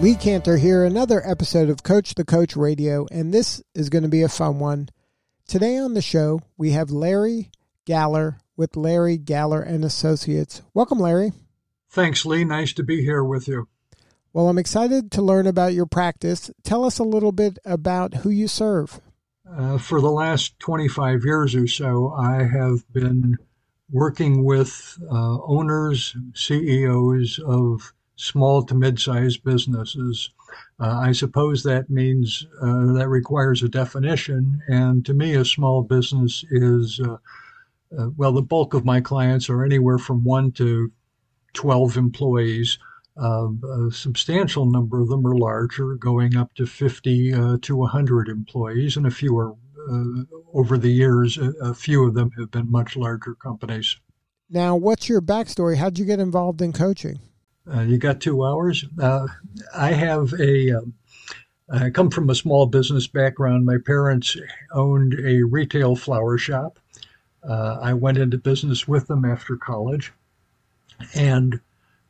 Lee Kantor here, another episode of Coach the Coach Radio, and this is going to be a fun one. Today on the show, we have Larry Galler with Larry Galler and Associates. Welcome, Larry. Thanks, Lee. Nice to be here with you. Well, I'm excited to learn about your practice. Tell us a little bit about who you serve. Uh, for the last 25 years or so, I have been working with uh, owners, CEOs of small to mid-sized businesses. Uh, I suppose that means uh, that requires a definition. And to me, a small business is, uh, uh well, the bulk of my clients are anywhere from one to 12 employees. Um, a substantial number of them are larger, going up to 50 uh, to 100 employees, and a few are, uh, over the years, a, a few of them have been much larger companies. Now, what's your backstory? How'd you get involved in coaching? Uh, you got two hours. Uh, I have a. Um, I come from a small business background. My parents owned a retail flower shop. Uh, I went into business with them after college, and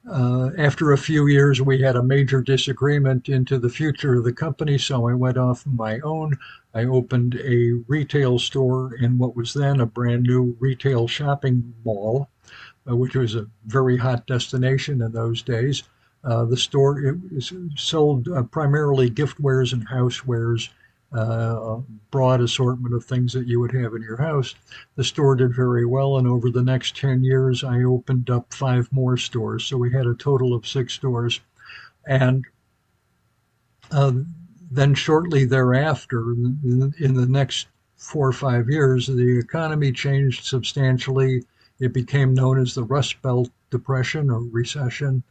uh, after a few years, we had a major disagreement into the future of the company. So I went off my own. I opened a retail store in what was then a brand new retail shopping mall which was a very hot destination in those days. Uh, the store it sold uh, primarily giftwares and housewares, uh, broad assortment of things that you would have in your house. The store did very well, and over the next 10 years, I opened up five more stores. So we had a total of six stores. And uh, then shortly thereafter, in the next four or five years, the economy changed substantially it became known as the Rust Belt Depression or recession.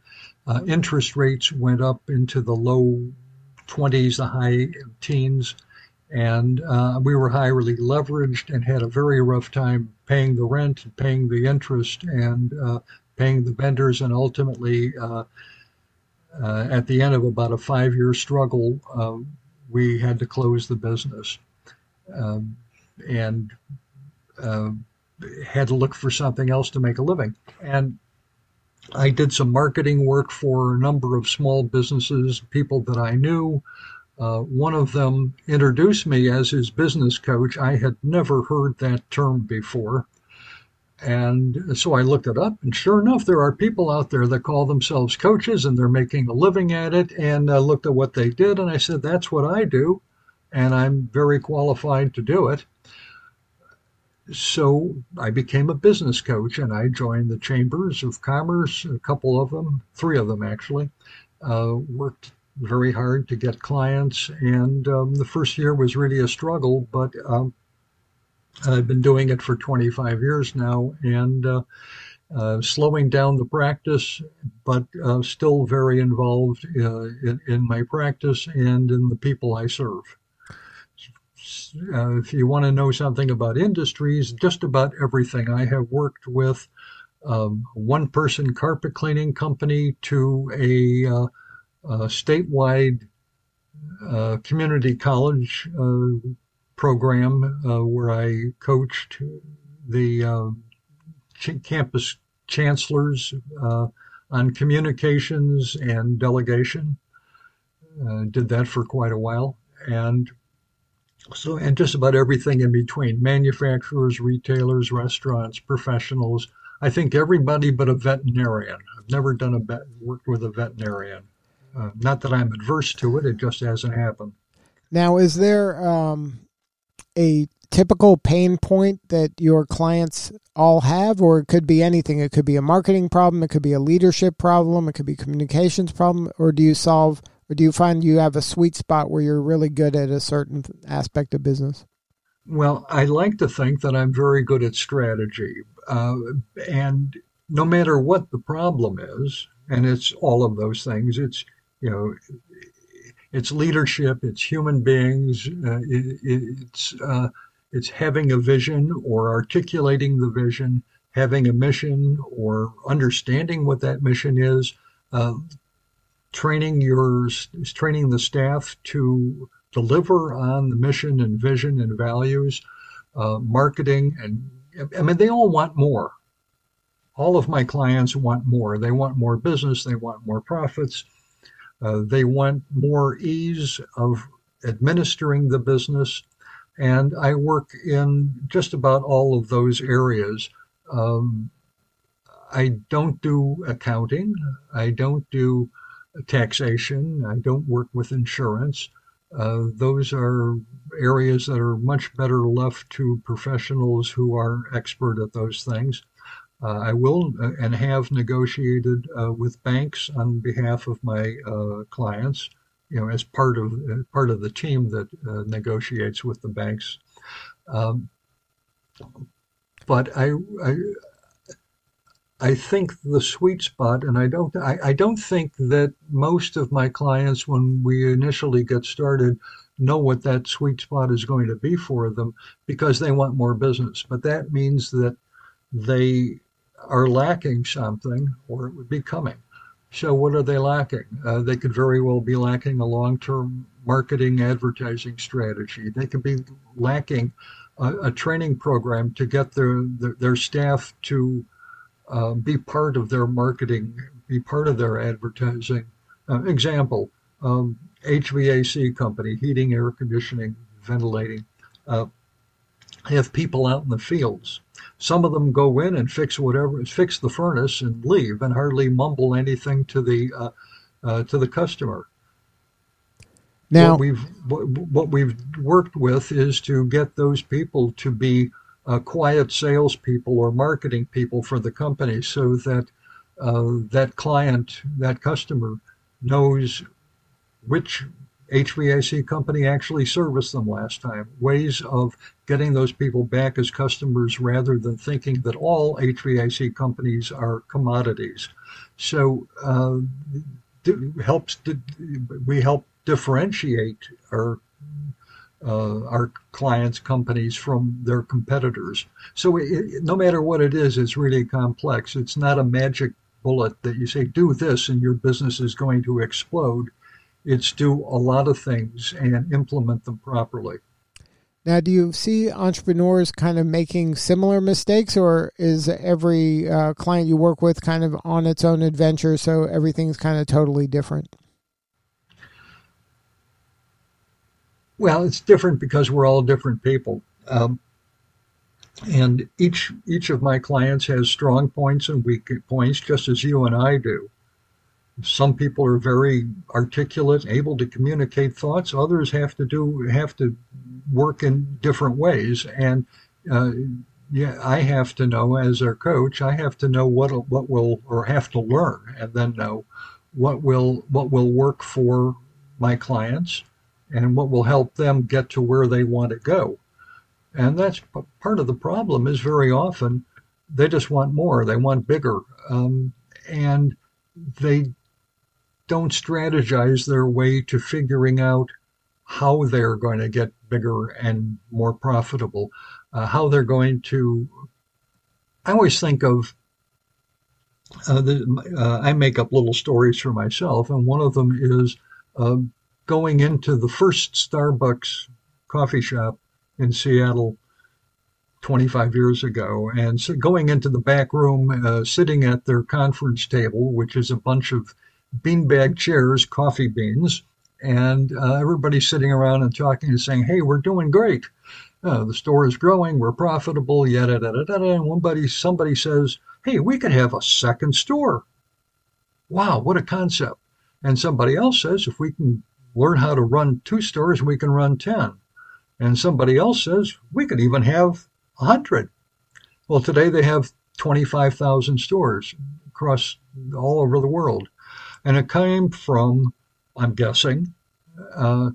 Uh, interest rates went up into the low 20s, the high teens, and uh, we were highly leveraged and had a very rough time paying the rent, paying the interest, and uh, paying the vendors, and ultimately, uh, uh, at the end of about a five-year struggle, uh, we had to close the business. Um, and had to look for something else to make a living. And I did some marketing work for a number of small businesses, people that I knew. Uh, one of them introduced me as his business coach. I had never heard that term before. And so I looked it up, and sure enough, there are people out there that call themselves coaches and they're making a living at it. And I looked at what they did, and I said, That's what I do, and I'm very qualified to do it so I became a business coach and I joined the chambers of commerce, a couple of them, three of them actually. Uh, worked very hard to get clients, and um, the first year was really a struggle, but um, I've been doing it for 25 years now and uh, uh, slowing down the practice, but uh, still very involved uh, in, in my practice and in the people I serve. Uh, if you want to know something about industries, just about everything. I have worked with um, one person carpet cleaning company to a, uh, a statewide uh, community college uh, program uh, where I coached the uh, ch- campus chancellors on communications and delegation. did that for quite a while. And so, and just about everything in between manufacturers, retailers, restaurants, professionals. I think everybody but a veterinarian. I've never done a vet, worked with a veterinarian. Uh, not that I'm adverse to it, it just hasn't happened. Now, is there um, a typical pain point that your clients all have, or it could be anything? It could be a marketing problem, it could be a leadership problem, it could be communications problem, or do you solve or do you find you have a sweet spot where you're really good at a certain aspect of business? Well, I like to think that I'm very good at strategy. Uh, and no matter what the problem is, and it's all of those things, it's you know, it's leadership, it's human beings, uh, it, it's uh, it's having a vision or articulating the vision, having a mission or understanding what that mission is, uh, training your training the staff to deliver on the mission and vision and values, uh, marketing, and I mean they all want more. All of my clients want more. They want more business. They want more profits. Uh, they want more ease of administering the business. And I work in just about all of those areas. Um, I don't do accounting. I don't do taxation. I don't work with insurance. Uh, those are areas that are much better left to professionals who are expert at those things. Uh, I will uh, and have negotiated uh, with banks on behalf of my uh, clients, you know, as part of uh, part of the team that negotiates with the banks. Um, but I, I I think the sweet spot, and I don't, I, I, don't think that most of my clients, when we initially get started, know what that sweet spot is going to be for them because they want more business. But that means that they are lacking something, or it would be coming. So, what are they lacking? Uh, they could very well be lacking a long term marketing advertising strategy. They could be lacking a, a training program to get their, their, their staff to uh, be part of their marketing, be part of their advertising. Uh, example, um, HVAC company, heating, air conditioning, ventilating, uh, have people out in the fields. Some of them go in and fix whatever, fix the furnace and leave, and hardly mumble anything to the uh, uh, to the customer. Now, what we've what, what, we've worked with is to get those people to be uh, quiet salespeople or marketing people for the company so that uh, that client, that customer, knows which HVAC company actually serviced them last time. Ways of getting those people back as customers rather than thinking that all HVAC companies are commodities. So uh, helps we help differentiate our uh, our clients' companies from their competitors. So it, no matter what it is, it's really complex. It's not a magic bullet that you say, do this and your business is going to explode. It's do a lot of things and implement them properly. Now, do you see entrepreneurs kind of making similar mistakes, or is every uh, client you work with kind of on its own adventure, so everything's kind of totally different? Well, it's different because we're all different people. Um, and each each of my clients has strong points and weak points, just as you and I do. Some people are very articulate, able to communicate thoughts. Others have to do have to work in different ways. And uh, yeah, I have to know as their coach. I have to know what what will or have to learn, and then know what will what will work for my clients and what will help them get to where they want to go. And that's part of the problem is very often they just want more, they want bigger, um, and they don't strategize their way to figuring out how they're going to get bigger and more profitable, uh, how they're going to. I always think of uh, the, uh, I make up little stories for myself, and one of them is uh, going into the first Starbucks coffee shop in Seattle 25 years ago and so going into the back room, uh, sitting at their conference table, which is a bunch of beanbag chairs, coffee beans, and uh, everybody sitting around and talking and saying, "Hey, we're doing great. Uh, the store is growing. We're profitable." Yada yada yada. And one somebody says, "Hey, we could have a second store." Wow, what a concept! And somebody else says, "If we can learn how to run two stores, we can run 10. And somebody else says, we could even have 100. Well, today they have 25,000 stores across all over the world. And it came from, I'm guessing, uh,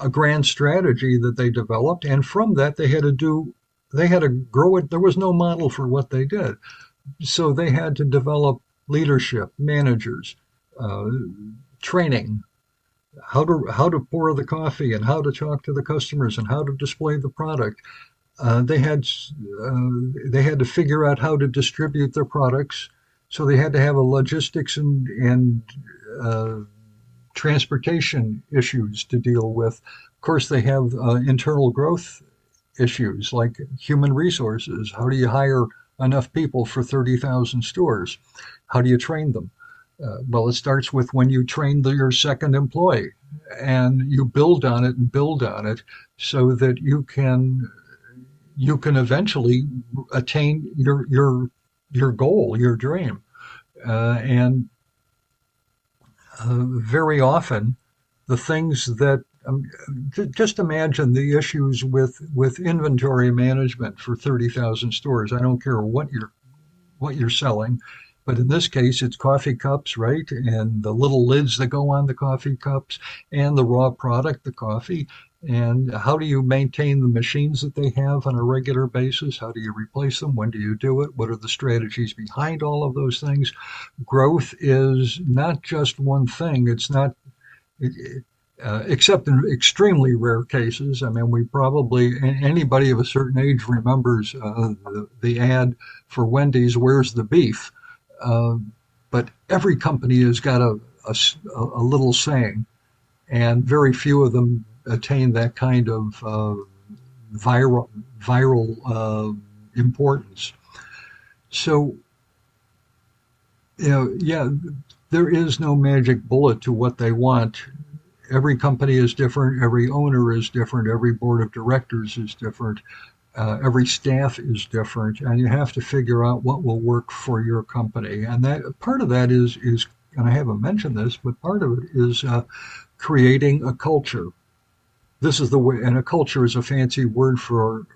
a grand strategy that they developed. And from that, they had to do, they had to grow it. There was no model for what they did. So they had to develop leadership, managers, uh, training, how to how to pour the coffee and how to talk to the customers and how to display the product. Uh, they had uh, they had to figure out how to distribute their products, so they had to have a logistics and and uh, transportation issues to deal with. Of course, they have uh, internal growth issues like human resources. How do you hire enough people for 30,000 stores? How do you train them? Uh, well, it starts with when you train the, your second employee and you build on it and build on it so that you can you can eventually attain your your your goal, your dream. Uh, and uh, very often, the things that um, just imagine the issues with with inventory management for 30,000 stores. I don't care what you're what you're selling, but in this case, it's coffee cups, right? And the little lids that go on the coffee cups and the raw product, the coffee. And how do you maintain the machines that they have on a regular basis? How do you replace them? When do you do it? What are the strategies behind all of those things? Growth is not just one thing. It's not, uh, except in extremely rare cases. I mean, we probably, anybody of a certain age remembers uh, the, the ad for Wendy's, Where's the Beef? Um, but every company has got a, a, a, little saying, and very few of them attain that kind of uh, viral viral uh, importance. So, you know, yeah, there is no magic bullet to what they want. Every company is different. Every owner is different. Every board of directors is different. Uh, every staff is different, and you have to figure out what will work for your company. And that part of that is is, and I haven't mentioned this, but part of it is uh, creating a culture. This is the way, and a culture is a fancy word for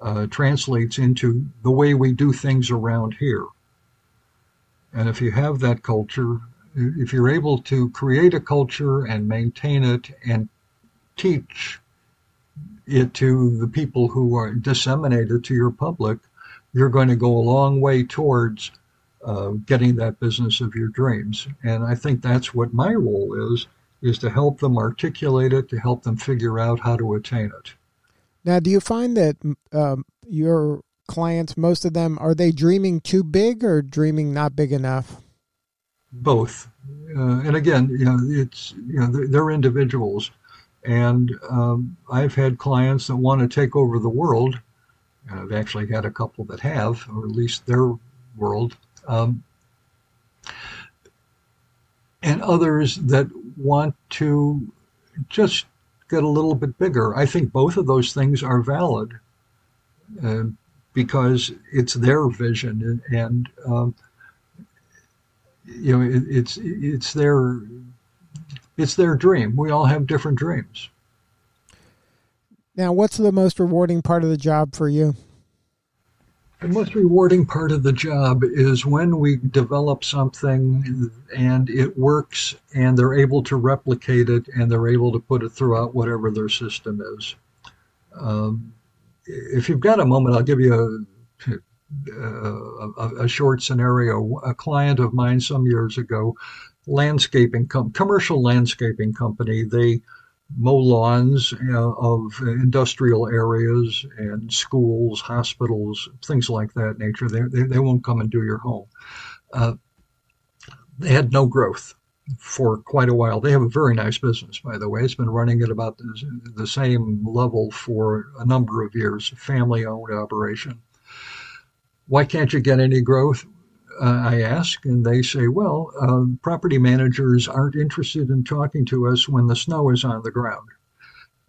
uh, translates into the way we do things around here. And if you have that culture, if you're able to create a culture and maintain it and teach it to the people who are disseminated to your public, you're going to go a long way towards uh, getting that business of your dreams. And I think that's what my role is, is to help them articulate it, to help them figure out how to attain it. Now, do you find that um, your clients, most of them, are they dreaming too big or dreaming not big enough? Both. Uh, and again, you know, it's, you know, they're, they're individuals. And um, I've had clients that want to take over the world. And I've actually had a couple that have, or at least their world. Um, and others that want to just get a little bit bigger. I think both of those things are valid uh, because it's their vision and, and um, you know it, it's it's their it's their dream. We all have different dreams. Now, what's the most rewarding part of the job for you? The most rewarding part of the job is when we develop something and it works and they're able to replicate it and they're able to put it throughout whatever their system is. Um, if you've got a moment, I'll give you a, a, a, short scenario. A client of mine some years ago landscaping com- commercial landscaping company. They mow lawns know, of industrial areas and schools, hospitals, things like that nature. They, they, they won't come and do your home. Uh, they had no growth for quite a while. They have a very nice business, by the way. It's been running at about the, the same level for a number of years, family owned operation. Why can't you get any growth? Uh, I ask, and they say, well, uh, property managers aren't interested in talking to us when the snow is on the ground.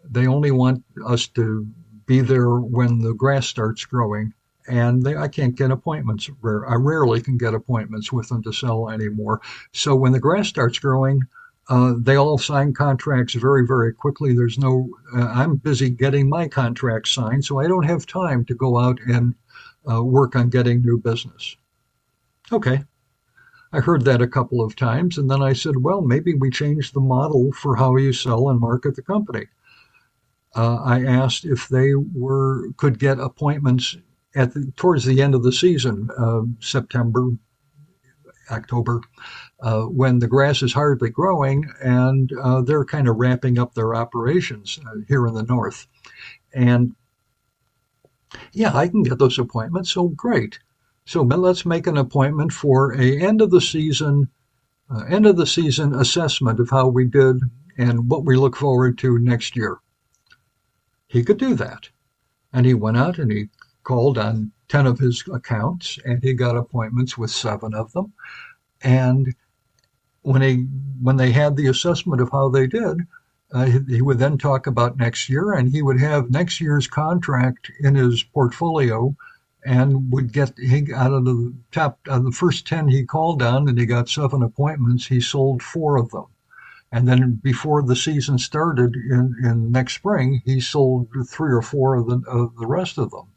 They only want us to be there when the grass starts growing. And they, I can't get appointments. I rarely can get appointments with them to sell anymore. So when the grass starts growing, uh, they all sign contracts very, very quickly. There's no, uh, I'm busy getting my contract signed, so I don't have time to go out and uh, work on getting new business. Okay. I heard that a couple of times, and then I said, well, maybe we change the model for how you sell and market the company. Uh, I asked if they were could get appointments at the, towards the end of the season, uh, September, October, uh, when the grass is hardly growing and uh, they're kind of wrapping up their operations uh, here in the north. And yeah, I can get those appointments. So great. So let's make an appointment for a end of the season, uh, end of the season assessment of how we did and what we look forward to next year. He could do that. And he went out and he called on 10 of his accounts and he got appointments with seven of them. And when he when they had the assessment of how they did, uh, he, would then talk about next year, and he would have next year's contract in his portfolio, and would get he out of the top of the first ten he called on, and he got seven appointments. He sold four of them, and then before the season started in, in next spring, he sold three or four of the of the rest of them.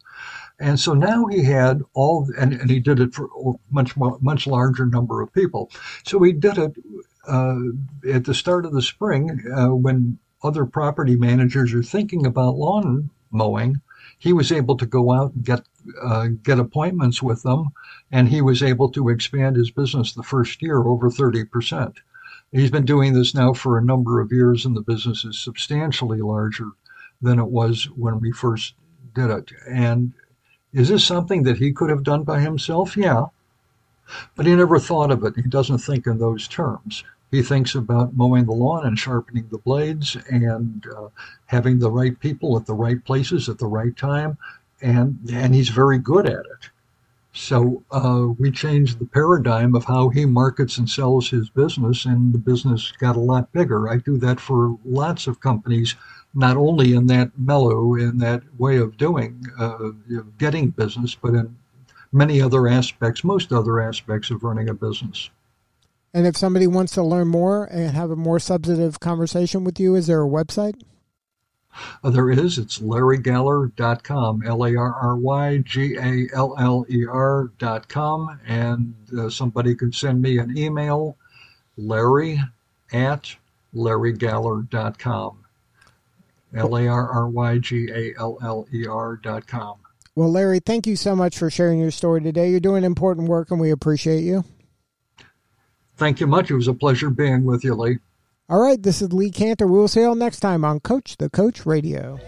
And so now he had all, and, and he did it for much much larger number of people. So he did it uh, at the start of the spring uh, when other property managers are thinking about lawn mowing. He was able to go out and get uh, get appointments with them, and he was able to expand his business the first year over thirty percent. He's been doing this now for a number of years, and the business is substantially larger than it was when we first did it. And is this something that he could have done by himself? Yeah. But he never thought of it. He doesn't think in those terms. He thinks about mowing the lawn and sharpening the blades and uh, having the right people at the right places at the right time. And, and he's very good at it. So uh, we changed the paradigm of how he markets and sells his business, and the business got a lot bigger. I do that for lots of companies not only in that mellow, in that way of doing, uh, getting business, but in many other aspects, most other aspects of running a business. And if somebody wants to learn more and have a more substantive conversation with you, is there a website? Uh, there is. It's larrygaller.com, L A R R Y G A L L E R.com. And uh, somebody could send me an email, larry at larrygaller.com. L A R R Y G A L L E R dot com. Well, Larry, thank you so much for sharing your story today. You're doing important work and we appreciate you. Thank you much. It was a pleasure being with you, Lee. All right, this is Lee Kantor. We'll see you all next time on Coach the Coach Radio.